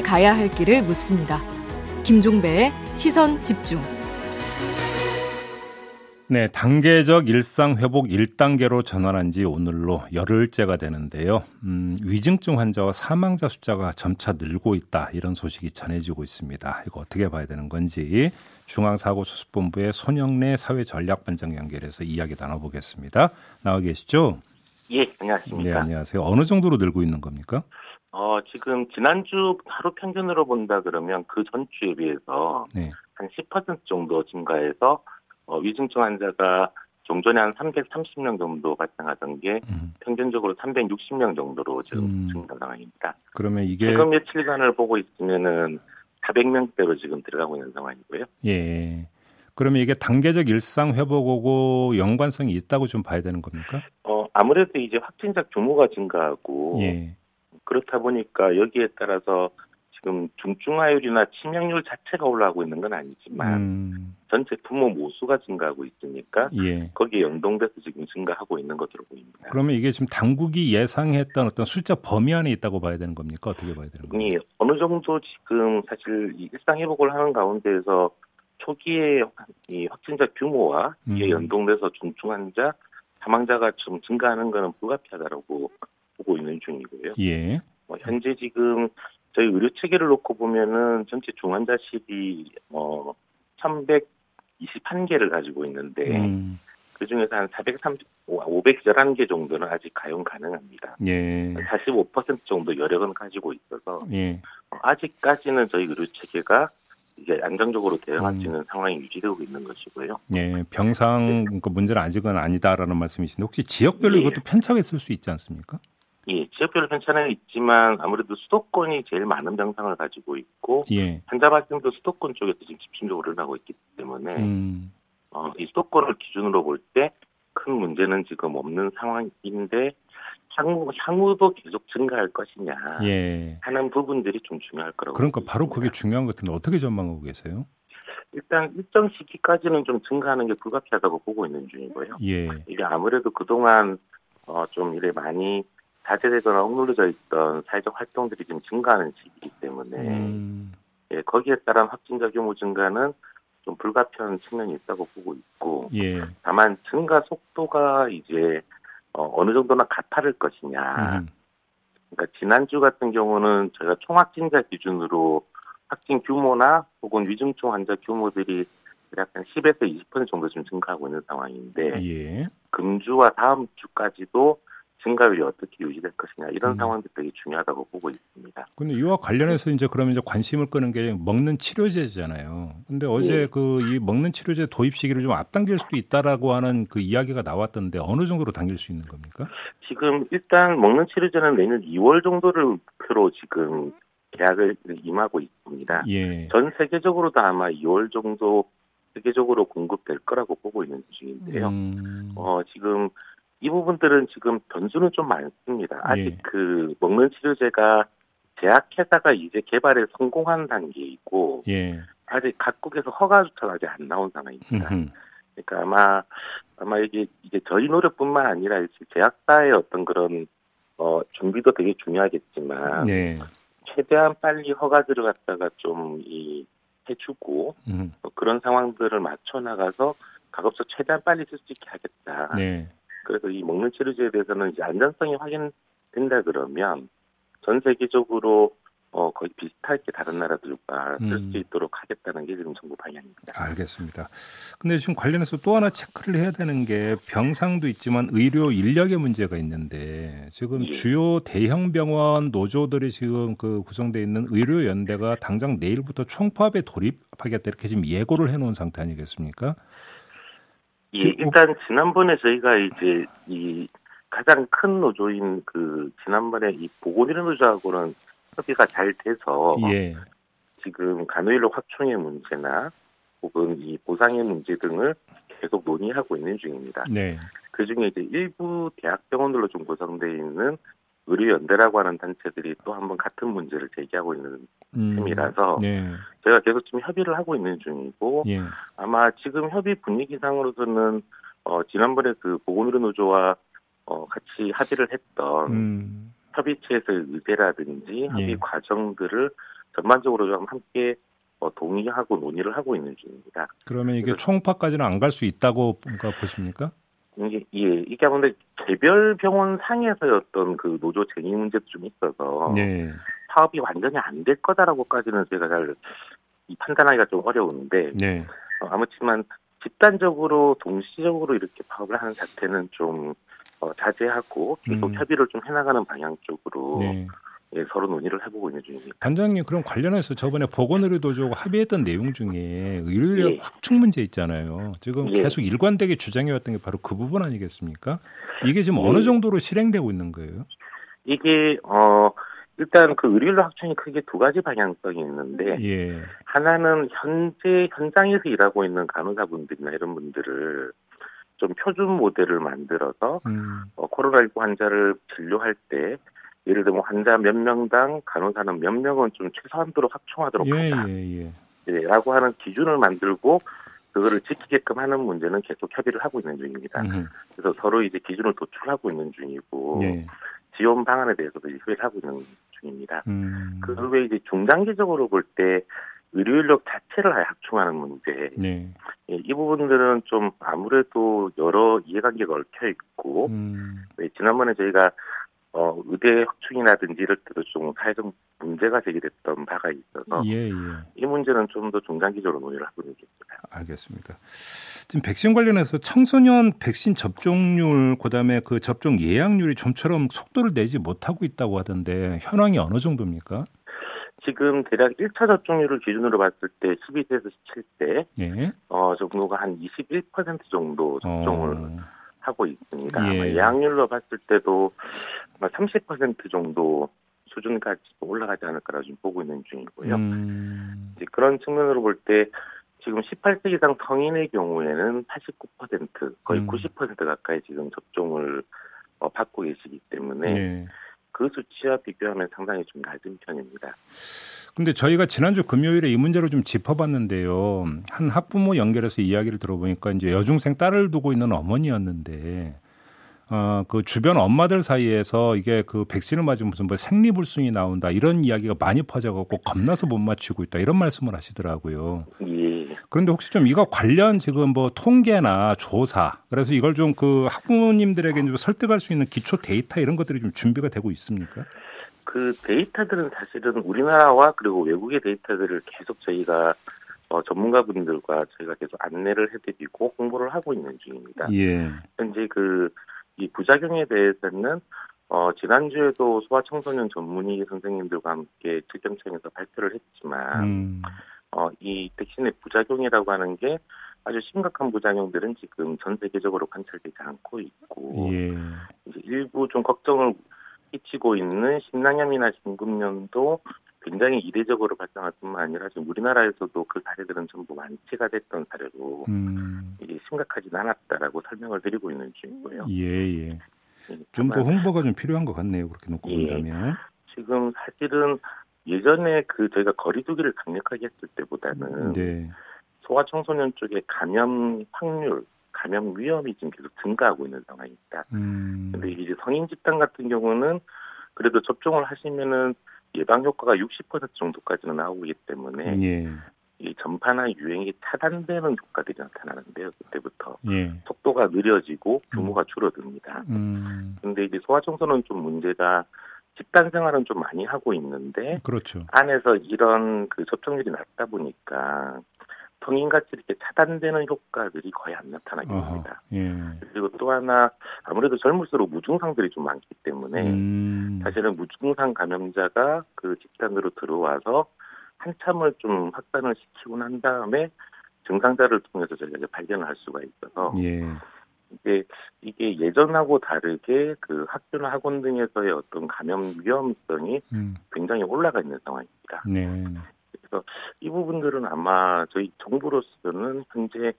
함께 가야 할 길을 묻습니다. 김종배의 시선 집중. 네, 단계적 일상 회복 1단계로 전환한 지 오늘로 열흘째가 되는데요. 음, 위중증 환자와 사망자 숫자가 점차 늘고 있다. 이런 소식이 전해지고 있습니다. 이거 어떻게 봐야 되는 건지 중앙사고수습본부의 손영래 사회전략반장 연결해서 이야기 나눠보겠습니다. 나와 계시죠? 예, 안녕하십니까. 네, 안녕하세요. 어느 정도로 늘고 있는 겁니까? 어, 지금 지난주 하루 평균으로 본다 그러면 그 전주에 비해서 네. 한10% 정도 증가해서 어, 위중증 환자가 좀 전에 한 330명 정도 발생하던 게 음. 평균적으로 360명 정도로 지금 음. 증가 상황입니다. 그러면 이게 최근 며칠간을 보고 있으면은 400명대로 지금 들어가고 있는 상황이고요. 예. 그러면 이게 단계적 일상 회복하고 연관성이 있다고 좀 봐야 되는 겁니까? 어, 아무래도 이제 확진자 규모가 증가하고 예. 그렇다 보니까 여기에 따라서 지금 중증화율이나 치명률 자체가 올라가고 있는 건 아니지만 음. 전체 부모 모수가 증가하고 있으니까 예. 거기에 연동돼서 지금 증가하고 있는 것으로 보입니다. 그러면 이게 지금 당국이 예상했던 어떤 숫자 범위 안에 있다고 봐야 되는 겁니까? 어떻게 봐야 되는 겁니까? 예, 어느 정도 지금 사실 일상 회복을 하는 가운데에서 초기에 이 확진자 규모와 이에 음. 연동돼서 중증 환자, 사망자가 좀 증가하는 것은 불가피하다고 보고 있는 중이고요. 예. 뭐 현재 지금 저희 의료 체계를 놓고 보면은 전체 중환자실이 어 321개를 가지고 있는데 음. 그 중에서 한 430, 511개 정도는 아직 가용 가능합니다. 예. 45% 정도 여력은 가지고 있어서 예. 어, 아직까지는 저희 의료 체계가 이제 안정적으로 대응할 수 음. 있는 음. 상황이 유지되고 있는 것이고요. 예, 병상 네. 그 문제는 아직은 아니다라는 말씀이신데 혹시 지역별로 예. 이것도 편차가 있을 수 있지 않습니까? 예, 지역별로 편차는 있지만 아무래도 수도권이 제일 많은 병상을 가지고 있고 예. 환자 발생도 수도권 쪽에서 지금 집중적으로 일어나고 있기 때문에 음. 어, 이 수도권을 기준으로 볼 때 큰 문제는 지금 없는 상황인데 향후 향후도 계속 증가할 것이냐 예. 하는 부분들이 좀 중요할 거라고. 그러니까 바로 그게 중요한 것 같은데 어떻게 전망하고 계세요? 일단 일정 시기까지는 좀 증가하는 게 불가피하다고 보고 있는 중이고요. 예. 이게 아무래도 그동안 어, 좀 이래 많이 자제되거나 억눌려져 있던 사회적 활동들이 지금 증가하는 시기이기 때문에 음. 예, 거기에 따른 확진자 규모 증가는 좀 불가피한 측면이 있다고 보고 있고 예. 다만 증가 속도가 이제 어, 어느 정도나 가파를 것이냐. 음. 그러니까 지난주 같은 경우는 저희가 총 확진자 기준으로 확진 규모나 혹은 위중증 환자 규모들이 약간 10에서 20% 정도 좀 증가하고 있는 상황인데 예. 금주와 다음 주까지도 증가율이 어떻게 유지될 것이냐 이런 음. 상황들이 되게 중요하다고 보고 있습니다. 근데 이와 관련해서 이제 그러면 이제 관심을 끄는 게 먹는 치료제잖아요. 근데 어제 네. 그이 먹는 치료제 도입 시기를 좀 앞당길 수도 있다라고 하는 그 이야기가 나왔던데 어느 정도로 당길 수 있는 겁니까? 지금 일단 먹는 치료제는 내년 2월 정도를 목표로 지금 계약을 임하고 있습니다. 예. 전 세계적으로도 아마 2월 정도 세계적으로 공급될 거라고 보고 있는 중인데요. 음. 어, 지금 이 부분들은 지금 변수는 좀 많습니다. 아직 예. 그 먹는 치료제가 제약회사가 이제 개발에 성공한 단계이고 예. 아직 각국에서 허가조차가 아직 안 나온 상황입니다. 그러니까 아마 아마 이게 이제 저희 노력뿐만 아니라 제약사의 어떤 그런 어 준비도 되게 중요하겠지만 네. 최대한 빨리 허가들을 갖다가 좀 이 해주고 음. 그런 상황들을 맞춰 나가서 가급적 최대한 빨리 쓸 수 있게 하겠다. 네. 그래서 이 먹는 치료제에 대해서는 이제 안전성이 확인된다 그러면 전 세계적으로 어, 거의 비슷하게 다른 나라들과 쓸수 음. 있도록 하겠다는 게 지금 정부 방향입니다. 알겠습니다. 근데 지금 관련해서 또 하나 체크를 해야 되는 게 병상도 있지만 의료 인력의 문제가 있는데 지금 예. 주요 대형 병원 노조들이 지금 그 구성되어 있는 의료 연대가 당장 내일부터 총파업에 돌입하겠다 이렇게 지금 예고를 해놓은 상태 아니겠습니까? 예, 일단 지난번에 저희가 이제 이 가장 큰 노조인 그 지난번에 이 보건의료 노조하고는 협의가 잘 돼서 예. 지금 간호인력 확충의 문제나 혹은 이 보상의 문제 등을 계속 논의하고 있는 중입니다. 네. 그 중에 이제 일부 대학병원들로 좀 구성되어 있는 의료연대라고 하는 단체들이 또 한번 같은 문제를 제기하고 있는 음, 셈이라서 네. 제가 계속 지금 협의를 하고 있는 중이고 예. 아마 지금 협의 분위기상으로서는 어, 지난번에 그 보건의료 노조와 어, 같이 합의를 했던 음. 협의체에서의 의제라든지 합의 예. 과정들을 전반적으로 좀 함께 어, 동의하고 논의를 하고 있는 중입니다. 그러면 이게 총파까지는 안 갈 수 있다고 보십니까? 이게 예 이게 아무래도 개별 병원 상에서의 어떤 그 노조 쟁의 문제도 좀 있어서 네. 사업이 완전히 안 될 거다라고까지는 제가 잘 판단하기가 좀 어려운데 네. 어, 아무튼 집단적으로 동시적으로 이렇게 파업을 하는 자체는 좀 어, 자제하고 계속 음. 협의를 좀 해나가는 방향 쪽으로 네. 예, 서로 논의를 해보고 있는 중입니다. 단장님 그럼 관련해서 저번에 보건의료도조 합의했던 내용 중에 의료력 예. 확충 문제 있잖아요. 지금 예. 계속 일관되게 주장해왔던 게 바로 그 부분 아니겠습니까? 이게 지금 예. 어느 정도로 실행되고 있는 거예요? 이게 어 일단 그 의료력 확충이 크게 두 가지 방향성이 있는데 예. 하나는 현재 현장에서 일하고 있는 간호사분들이나 이런 분들을 좀 표준 모델을 만들어서 음. 어, 코로나19 환자를 진료할 때 예를 들면 환자 몇 명당 간호사는 몇 명은 좀 최소한도로 확충하도록 예, 하자. 예, 예. 예, 라고 하는 기준을 만들고 그거를 지키게끔 하는 문제는 계속 협의를 하고 있는 중입니다. 음. 그래서 서로 이제 기준을 도출하고 있는 중이고 예. 지원 방안에 대해서도 협의를 하고 있는 중입니다. 음. 그 외에 이제 중장기적으로 볼 때 의료 인력 자체를 아예 확충하는 문제. 네. 예, 이 부분들은 좀 아무래도 여러 이해관계가 얽혀 있고, 음. 네, 지난번에 저희가 어, 의대 확충이라든지 이럴 때도 좀 사회적 문제가 제기됐던 바가 있어서 예, 예. 이 문제는 좀 더 중장기적으로 논의를 하고 있습니다. 알겠습니다. 지금 백신 관련해서 청소년 백신 접종률 그다음에 그 접종 예약률이 좀처럼 속도를 내지 못하고 있다고 하던데 현황이 어느 정도입니까? 지금 대략 1차 접종률을 기준으로 봤을 때 12세에서 17세 예. 어, 정도가 한 21% 정도 접종을 어. 하고 있습니다. 예. 예약률로 봤을 때도 30% 정도 수준까지 올라가지 않을까라 지금 보고 있는 중이고요. 음. 그런 측면으로 볼 때 지금 18세 이상 성인의 경우에는 89% 거의 음. 90% 가까이 지금 접종을 어, 받고 계시기 때문에 네. 그 수치와 비교하면 상당히 좀 낮은 편입니다. 근데 저희가 지난주 금요일에 이 문제를 좀 짚어봤는데요. 한 학부모 연결해서 이야기를 들어보니까 이제 여중생 딸을 두고 있는 어머니였는데 어, 그 주변 엄마들 사이에서 이게 그 백신을 맞으면 무슨 뭐 생리불순이 나온다 이런 이야기가 많이 퍼져갖고 겁나서 못 맞추고 있다 이런 말씀을 하시더라고요. 예. 그런데 혹시 좀 이거 관련 지금 뭐 통계나 조사 그래서 이걸 좀 그 학부모님들에게 좀 설득할 수 있는 기초 데이터 이런 것들이 좀 준비가 되고 있습니까? 그 데이터들은 사실은 우리나라와 그리고 외국의 데이터들을 계속 저희가 어, 전문가분들과 저희가 계속 안내를 해드리고 홍보를 하고 있는 중입니다. 예. 현재 그 이 부작용에 대해서는 어, 지난주에도 소아청소년 전문의 선생님들과 함께 특경청에서 발표를 했지만, 음. 어, 이 백신의 부작용이라고 하는 게 아주 심각한 부작용들은 지금 전 세계적으로 관찰되지 않고 있고, 예. 이제 일부 좀 걱정을 끼치고 있는 신낭염이나 신금염도 굉장히 이례적으로 발생할 뿐만 아니라 지금 우리나라에서도 그 사례들은 전부 완치가 됐던 사례로 음. 이게 심각하진 않았다라고 설명을 드리고 있는 중이고요. 예, 예. 예 좀더 홍보가 좀 필요한 것 같네요. 그렇게 놓고 예. 본다면. 지금 사실은 예전에 그 저희가 거리두기를 강력하게 했을 때보다는 네. 소아 청소년 쪽에 감염 확률, 감염 위험이 지금 계속 증가하고 있는 상황입니다. 음. 근데 이제 성인 집단 같은 경우는 그래도 접종을 하시면은 예방 효과가 60% 정도까지는 나오기 때문에 예. 이 전파나 유행이 차단되는 효과들이 나타나는데요. 그때부터 예. 속도가 느려지고 규모가 음. 줄어듭니다. 음. 근데 이제 소아청소는 좀 문제가 집단 생활은 좀 많이 하고 있는데 그렇죠. 안에서 이런 그 접종률이 낮다 보니까 성인같이 이렇게 차단되는 효과들이 거의 안 나타나게 됩니다. 예. 그리고 또 하나 아무래도 젊을수록 무증상들이 좀 많기 때문에 음. 사실은 무증상 감염자가 그 집단으로 들어와서 한참을 좀 확산을 시키고 난 다음에 증상자를 통해서 저희가 이제 발견을 할 수가 있어서 예. 이게 이게 예전하고 다르게 그 학교나 학원 등에서의 어떤 감염 위험성이 음. 굉장히 올라가 있는 상황입니다. 네. 그래서 이 부분들은 아마 저희 정부로서는 현재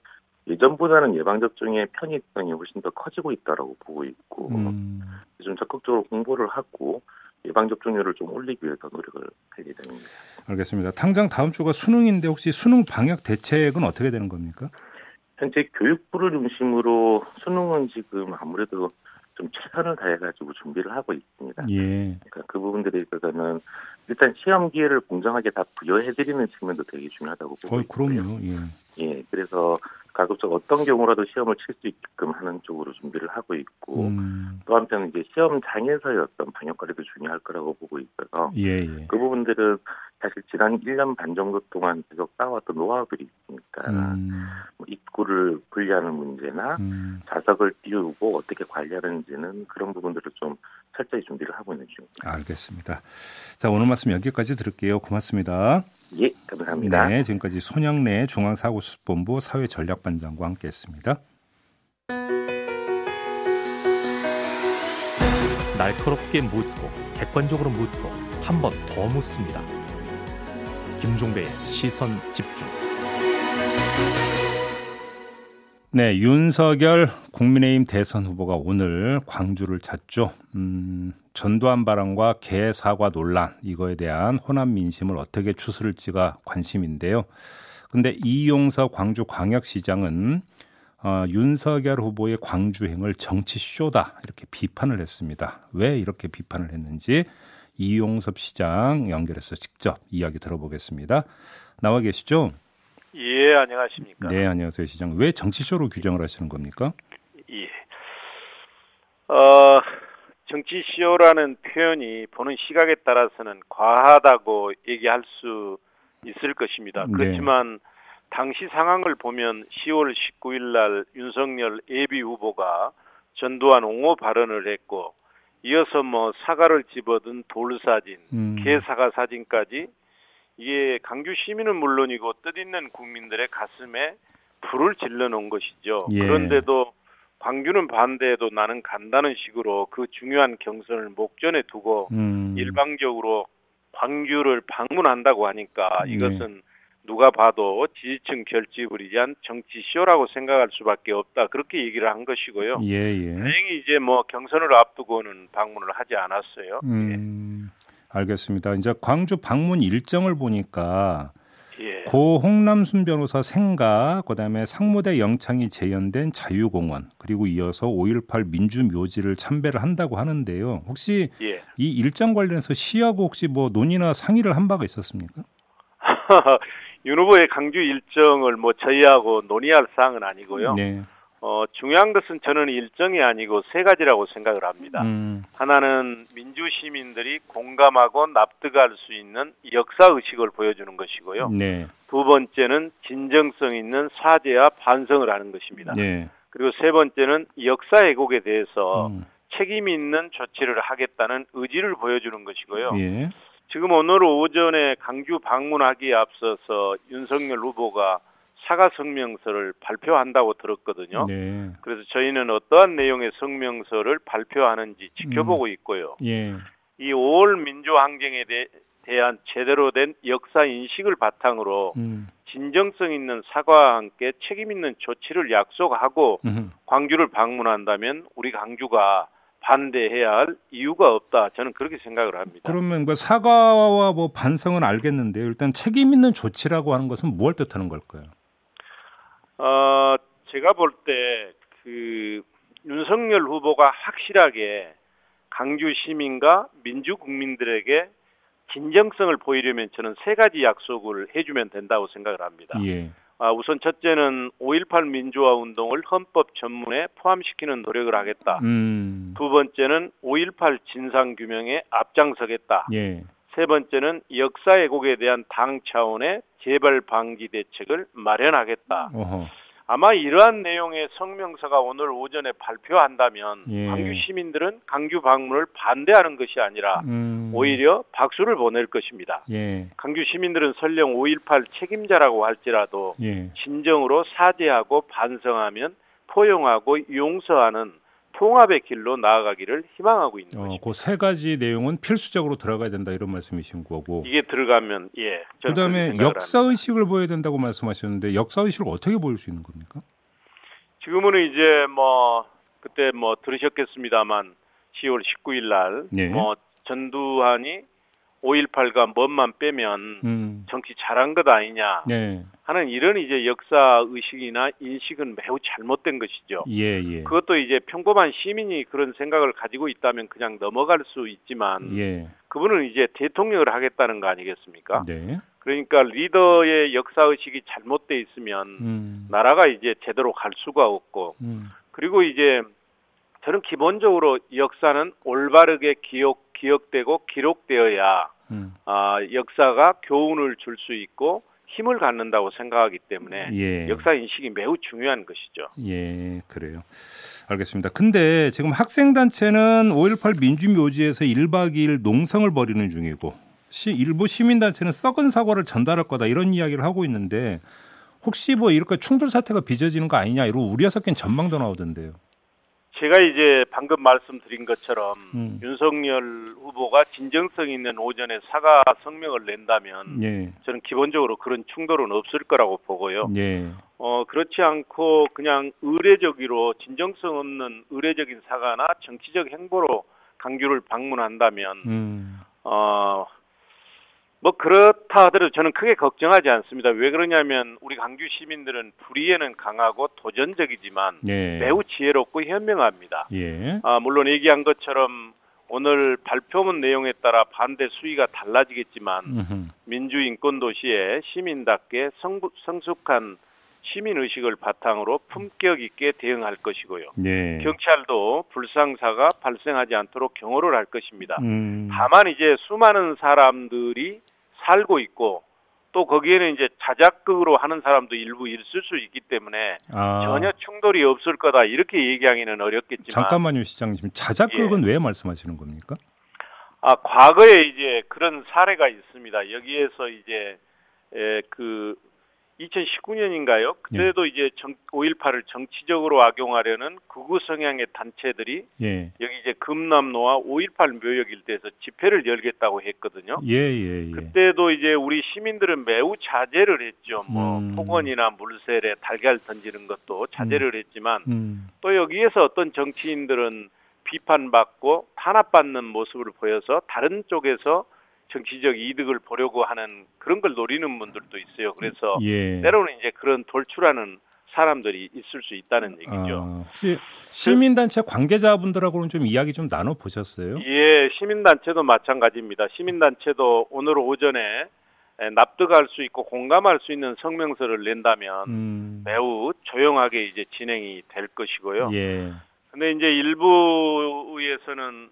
예전보다는 예방접종의 편의성이 훨씬 더 커지고 있다라고 보고 있고 음. 좀 적극적으로 공부를 하고 예방접종률을 좀 올리기 위해서 노력을 할 예정입니다. 알겠습니다. 당장 다음 주가 수능인데 혹시 수능 방역 대책은 어떻게 되는 겁니까? 현재 교육부를 중심으로 수능은 지금 아무래도 좀 최선을 다해가지고 준비를 하고 있습니다. 예. 그러니까 그 부분들에 있어서는 일단 시험 기회를 공정하게 다 부여해드리는 측면도 되게 중요하다고 보고 있고요. 그럼요. 예. 예. 그래서 가급적 어떤 경우라도 시험을 칠 수 있게끔 하는 쪽으로 준비를 하고 있고 음. 또 한편 이제 시험장에서의 어떤 방역 관리도 중요할 거라고 보고 있어서 예, 예. 그 부분들은 사실 지난 1년 반 정도 동안 계속 쌓아왔던 노하우들이 있으니까 음. 뭐 입구를 분리하는 문제나 음. 자석을 띄우고 어떻게 관리하는지는 그런 부분들을 좀 철저히 준비를 하고 있는 중입니다. 알겠습니다. 자 오늘 말씀 여기까지 들을게요. 고맙습니다. 예, 감사합니다. 네, 지금까지 손영래 중앙사고수습본부 사회전략반장과 함께했습니다. 날카롭게 묻고 객관적으로 묻고 한 번 더 묻습니다. 김종배의 시선 집중. 네, 윤석열 국민의힘 대선 후보가 오늘 광주를 찾죠. 음, 전두환 발언과 개 사과 논란 이거에 대한 호남 민심을 어떻게 추스를지가 관심인데요. 근데 이용서 광주 광역시장은 어, 윤석열 후보의 광주행을 정치 쇼다 이렇게 비판을 했습니다. 왜 이렇게 비판을 했는지 이용섭 시장 연결해서 직접 이야기 들어보겠습니다. 나와 계시죠? 예, 안녕하십니까? 네, 안녕하세요, 시장. 왜 정치쇼로 규정을 하시는 겁니까? 예. 어, 정치쇼라는 표현이 보는 시각에 따라서는 과하다고 얘기할 수 있을 것입니다. 네. 그렇지만 당시 상황을 보면 10월 19일 날 윤석열 예비 후보가 전두환 옹호 발언을 했고 이어서 뭐 사과를 집어든 돌 사진, 음. 개사과 사진까지 이게 강주 시민은 물론이고 뜻있는 국민들의 가슴에 불을 질러 놓은 것이죠. 예. 그런데도 광주는 반대해도 나는 간다는 식으로 그 중요한 경선을 목전에 두고 음. 일방적으로 광주를 방문한다고 하니까 네. 이것은 네. 누가 봐도 지지층 결집을 위한 정치쇼라고 생각할 수밖에 없다. 그렇게 얘기를 한 것이고요. 예, 예. 다행히 이제 뭐 경선을 앞두고는 방문을 하지 않았어요. 음, 예. 알겠습니다. 이제 광주 방문 일정을 보니까 예. 고 홍남순 변호사 생가 그다음에 상무대 영창이 재현된 자유공원 그리고 이어서 5.18 민주묘지를 참배를 한다고 하는데요. 혹시 예. 이 일정 관련해서 시하고 혹시 뭐 논의나 상의를 한 바가 있었습니까? 윤 후보의 강주 일정을 뭐 저희하고 논의할 사항은 아니고요. 네. 어, 중요한 것은 저는 일정이 아니고 세 가지라고 생각을 합니다. 음. 하나는 민주 시민들이 공감하고 납득할 수 있는 역사 의식을 보여주는 것이고요. 네. 두 번째는 진정성 있는 사죄와 반성을 하는 것입니다. 네. 그리고 세 번째는 역사 왜곡에 대해서 음. 책임 있는 조치를 하겠다는 의지를 보여주는 것이고요. 예. 지금 오늘 오전에 강주 방문하기에 앞서서 윤석열 후보가 사과 성명서를 발표한다고 들었거든요. 네. 그래서 저희는 어떠한 내용의 성명서를 발표하는지 지켜보고 음. 있고요. 예. 이 5월 민주항쟁에 대, 한 제대로 된 역사 인식을 바탕으로 음. 진정성 있는 사과와 함께 책임 있는 조치를 약속하고 음. 광주를 방문한다면 우리 강주가 반대해야 할 이유가 없다. 저는 그렇게 생각을 합니다. 그러면 그 사과와 뭐 반성은 알겠는데요. 일단 책임 있는 조치라고 하는 것은 무엇 뜻하는 걸까요? 어, 제가 볼 때 그 윤석열 후보가 확실하게 강주 시민과 민주 국민들에게 진정성을 보이려면 저는 세 가지 약속을 해주면 된다고 생각을 합니다. 예. 아, 우선 첫째는 5.18 민주화 운동을 헌법 전문에 포함시키는 노력을 하겠다. 음. 두 번째는 5.18 진상규명에 앞장서겠다. 예. 세 번째는 역사 왜곡에 대한 당 차원의 재발 방지 대책을 마련하겠다. 어허. 아마 이러한 내용의 성명서가 오늘 오전에 발표한다면 예. 광주 시민들은 강주 방문을 반대하는 것이 아니라 음. 오히려 박수를 보낼 것입니다. 예. 강주 시민들은 설령 5.18 책임자라고 할지라도 예. 진정으로 사죄하고 반성하면 포용하고 용서하는 통합의 길로 나아가기를 희망하고 있는 어, 것입니다. 그 세 가지 내용은 필수적으로 들어가야 된다 이런 말씀이신 거고. 이게 들어가면 예. 그다음에 역사 의식을 보여야 된다고 말씀하셨는데 역사 의식을 어떻게 보일 수 있는 겁니까? 지금은 이제 뭐 그때 뭐 들으셨겠습니다만 10월 19일 날뭐 예. 전두환이 5.18과 뭔만 빼면 음. 정치 잘한 것 아니냐 네. 하는 이런 이제 역사 의식이나 인식은 매우 잘못된 것이죠. 예, 예. 그것도 이제 평범한 시민이 그런 생각을 가지고 있다면 그냥 넘어갈 수 있지만 예. 그분은 이제 대통령을 하겠다는 거 아니겠습니까? 네. 그러니까 리더의 역사 의식이 잘못돼 있으면 음. 나라가 이제 제대로 갈 수가 없고 음. 그리고 이제 저는 기본적으로 역사는 올바르게 기억 기억되고 기록되어야 음. 아, 역사가 교훈을 줄 수 있고 힘을 갖는다고 생각하기 때문에 예. 역사 인식이 매우 중요한 것이죠. 예, 그래요. 알겠습니다. 근데 지금 학생 단체는 5.18 민주묘지에서 1박 2일 농성을 벌이는 중이고 시, 일부 시민 단체는 썩은 사과를 전달할 거다 이런 이야기를 하고 있는데 혹시 뭐 이렇게 충돌 사태가 빚어지는 거 아니냐 이런 우려 섞인 전망도 나오던데요. 제가 이제 방금 말씀드린 것처럼 음. 윤석열 후보가 진정성 있는 오전에 사과 성명을 낸다면 예. 저는 기본적으로 그런 충돌은 없을 거라고 보고요. 예. 어 그렇지 않고 그냥 의례적으로 진정성 없는 의례적인 사과나 정치적 행보로 강규를 방문한다면 음. 어 뭐 그렇다 하더라도 저는 크게 걱정하지 않습니다. 왜 그러냐면 우리 강주 시민들은 불의에는 강하고 도전적이지만 예. 매우 지혜롭고 현명합니다. 예. 아, 물론 얘기한 것처럼 오늘 발표문 내용에 따라 반대 수위가 달라지겠지만 음흠. 민주인권 도시에 시민답게 성, 성숙한 시민 의식을 바탕으로 품격 있게 대응할 것이고요. 예. 경찰도 불상사가 발생하지 않도록 경호를 할 것입니다. 음. 다만 이제 수많은 사람들이 살고 있고 또 거기에는 이제 자작극으로 하는 사람도 일부 있을 수 있기 때문에 아. 전혀 충돌이 없을 거다 이렇게 얘기하기는 어렵겠지만 잠깐만요 시장님 자작극은 예. 왜 말씀하시는 겁니까? 아 과거에 이제 그런 사례가 있습니다. 여기에서 이제 에, 그 2019년인가요? 그때도 예. 이제 5.18을 정치적으로 악용하려는 극우 성향의 단체들이 예. 여기 이제 금남로와 5.18 묘역 일대에서 집회를 열겠다고 했거든요. 예, 예, 예. 그때도 이제 우리 시민들은 매우 자제를 했죠. 뭐 음. 폭언이나 물세례, 달걀 던지는 것도 자제를 음. 했지만 음. 또 여기에서 어떤 정치인들은 비판받고 탄압받는 모습을 보여서 다른 쪽에서 정치적 이득을 보려고 하는 그런 걸 노리는 분들도 있어요. 그래서 예. 때로는 이제 그런 돌출하는 사람들이 있을 수 있다는 얘기죠. 아, 혹시 시민단체 관계자분들하고는 좀 이야기 좀 나눠 보셨어요? 예, 시민단체도 마찬가지입니다. 시민단체도 오늘 오전에 납득할 수 있고 공감할 수 있는 성명서를 낸다면 음. 매우 조용하게 이제 진행이 될 것이고요. 예. 근데 이제 일부에서는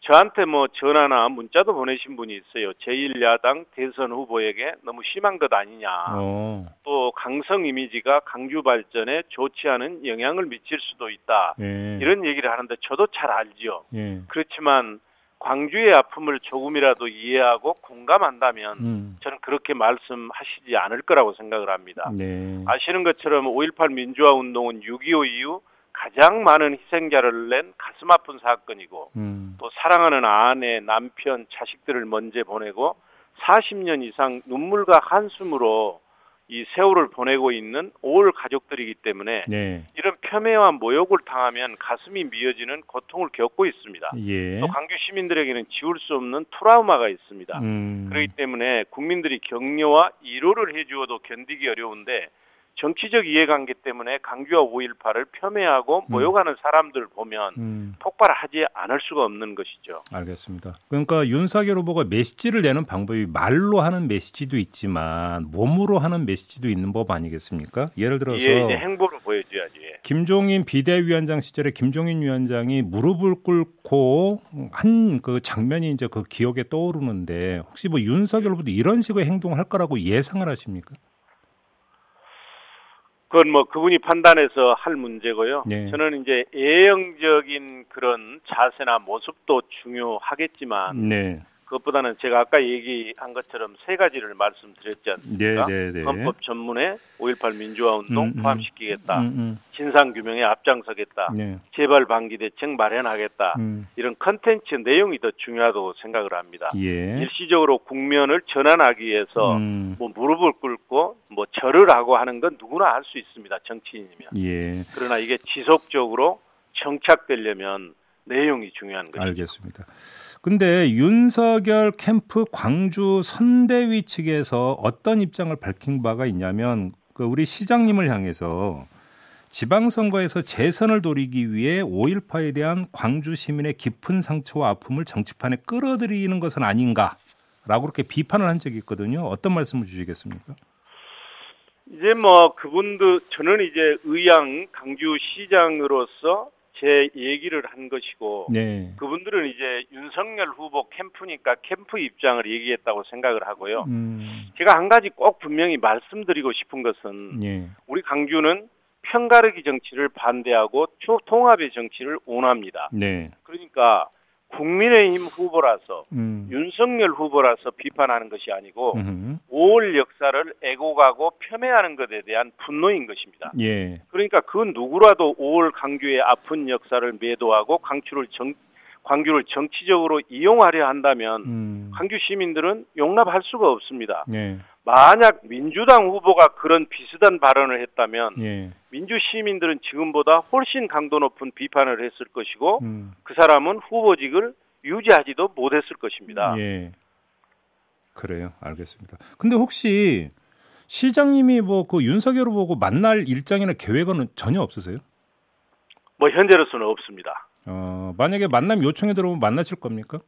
저한테 뭐 전화나 문자도 보내신 분이 있어요. 제1야당 대선 후보에게 너무 심한 것 아니냐. 오. 어. 또 강성 이미지가 강주 발전에 좋지 않은 영향을 미칠 수도 있다. 예. 이런 얘기를 하는데 저도 잘 알죠. 예. 그렇지만 광주의 아픔을 조금이라도 이해하고 공감한다면 음. 저는 그렇게 말씀하시지 않을 거라고 생각을 합니다. 네. 아시는 것처럼 5.18 민주화 운동은 6.25 이후 가장 많은 희생자를 낸 가슴 아픈 사건이고 음. 또 사랑하는 아내, 남편, 자식들을 먼저 보내고 40년 이상 눈물과 한숨으로 이 세월을 보내고 있는 올 가족들이기 때문에 네. 이런 폄훼와 모욕을 당하면 가슴이 미어지는 고통을 겪고 있습니다. 예. 또 광주 시민들에게는 지울 수 없는 트라우마가 있습니다. 음. 그렇기 때문에 국민들이 격려와 위로를 해주어도 견디기 어려운데 정치적 이해관계 때문에 강규와 5.18을 폄훼하고 음. 모욕하는 사람들 보면 음. 폭발하지 않을 수가 없는 것이죠. 알겠습니다. 그러니까 윤석열 후보가 메시지를 내는 방법이 말로 하는 메시지도 있지만 몸으로 하는 메시지도 있는 법 아니겠습니까? 예를 들어서 예, 이제 행보를 보여줘야지. 예. 김종인 비대위원장 시절에 김종인 위원장이 무릎을 꿇고 한 그 장면이 이제 그 기억에 떠오르는데 혹시 뭐 윤석열 후보도 이런 식의 행동을 할 거라고 예상을 하십니까? 그건 뭐 그분이 판단해서 할 문제고요. 네. 저는 이제 예형적인 그런 자세나 모습도 중요하겠지만 네. 그것보다는 제가 아까 얘기한 것처럼 세 가지를 말씀드렸지 않습니까? 네, 네, 네. 헌법 전문에 5.18 민주화 운동 음, 음, 포함시키겠다. 음, 음. 진상 규명에 앞장서겠다. 네. 재발 방지 대책 마련하겠다. 음. 이런 컨텐츠 내용이 더 중요하다고 생각을 합니다. 예. 일시적으로 국면을 전환하기 위해서 음. 뭐 무릎을 꿇고 뭐 절을 하고 하는 건 누구나 할 수 있습니다. 정치인이면. 예. 그러나 이게 지속적으로 정착되려면 내용이 중요한 거죠. 알겠습니다. 근데 윤석열 캠프 광주 선대위 측에서 어떤 입장을 밝힌 바가 있냐면 그 우리 시장님을 향해서 지방선거에서 재선을 노리기 위해 5.18에 대한 광주 시민의 깊은 상처와 아픔을 정치판에 끌어들이는 것은 아닌가라고 그렇게 비판을 한 적이 있거든요. 어떤 말씀을 주시겠습니까? 이제 뭐 그분도 저는 이제 의향 강주시장으로서 제 얘기를 한 것이고 네. 그분들은 이제 윤석열 후보 캠프니까 캠프 입장을 얘기했다고 생각을 하고요. 음. 제가 한 가지 꼭 분명히 말씀드리고 싶은 것은 네. 우리 강주는 편가르기 정치를 반대하고 초통합의 정치를 원합니다. 네. 그러니까 국민의힘 후보라서 음. 윤석열 후보라서 비판하는 것이 아니고 음흠. 5월 역사를 애고가고 폄훼하는 것에 대한 분노인 것입니다. 예. 그러니까 그 누구라도 5월 강주의 아픈 역사를 매도하고 강추를 정, 광주를 정치적으로 이용하려 한다면 음. 광주 시민들은 용납할 수가 없습니다. 예. 만약 민주당 후보가 그런 비슷한 발언을 했다면 예. 민주 시민들은 지금보다 훨씬 강도 높은 비판을 했을 것이고 음. 그 사람은 후보직을 유지하지도 못했을 것입니다. 예. 그래요. 알겠습니다. 근데 혹시 시장님이 뭐 그 윤석열 후보고 만날 일정이나 계획은 전혀 없으세요? 뭐 현재로서는 없습니다. 어, 만약에 만남 요청이 들어오면 만나실 겁니까?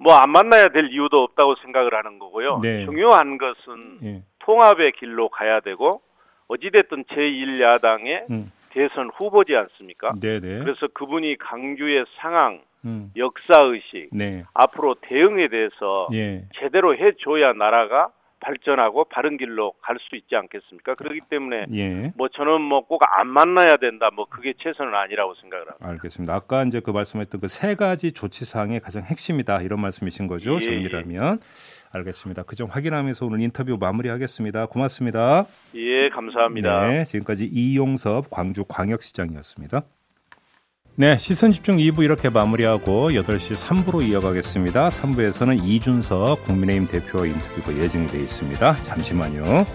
뭐 안 만나야 될 이유도 없다고 생각을 하는 거고요. 네. 중요한 것은 예. 통합의 길로 가야 되고 어찌됐든 제1야당의 음. 대선 후보지 않습니까? 네네. 네. 그래서 그분이 강주의 상황, 음. 역사의식, 네. 앞으로 대응에 대해서 예. 제대로 해줘야 나라가 발전하고 바른 길로 갈 수 있지 않겠습니까? 그렇기 때문에 예. 뭐 저는 뭐 꼭 안 만나야 된다. 뭐 그게 최선은 아니라고 생각을 합니다. 알겠습니다. 아까 이제 그 말씀했던 그 세 가지 조치 사항의 가장 핵심이다 이런 말씀이신 거죠. 예. 정리라면 알겠습니다. 그 점 확인하면서 오늘 인터뷰 마무리하겠습니다. 고맙습니다. 예, 감사합니다. 네, 지금까지 이용섭 광주 광역시장이었습니다. 네, 시선 집중 2부 이렇게 마무리하고 8시 3부로 이어가겠습니다. 3부에서는 이준석 국민의힘 대표와 인터뷰가 예정이 되어 있습니다. 잠시만요.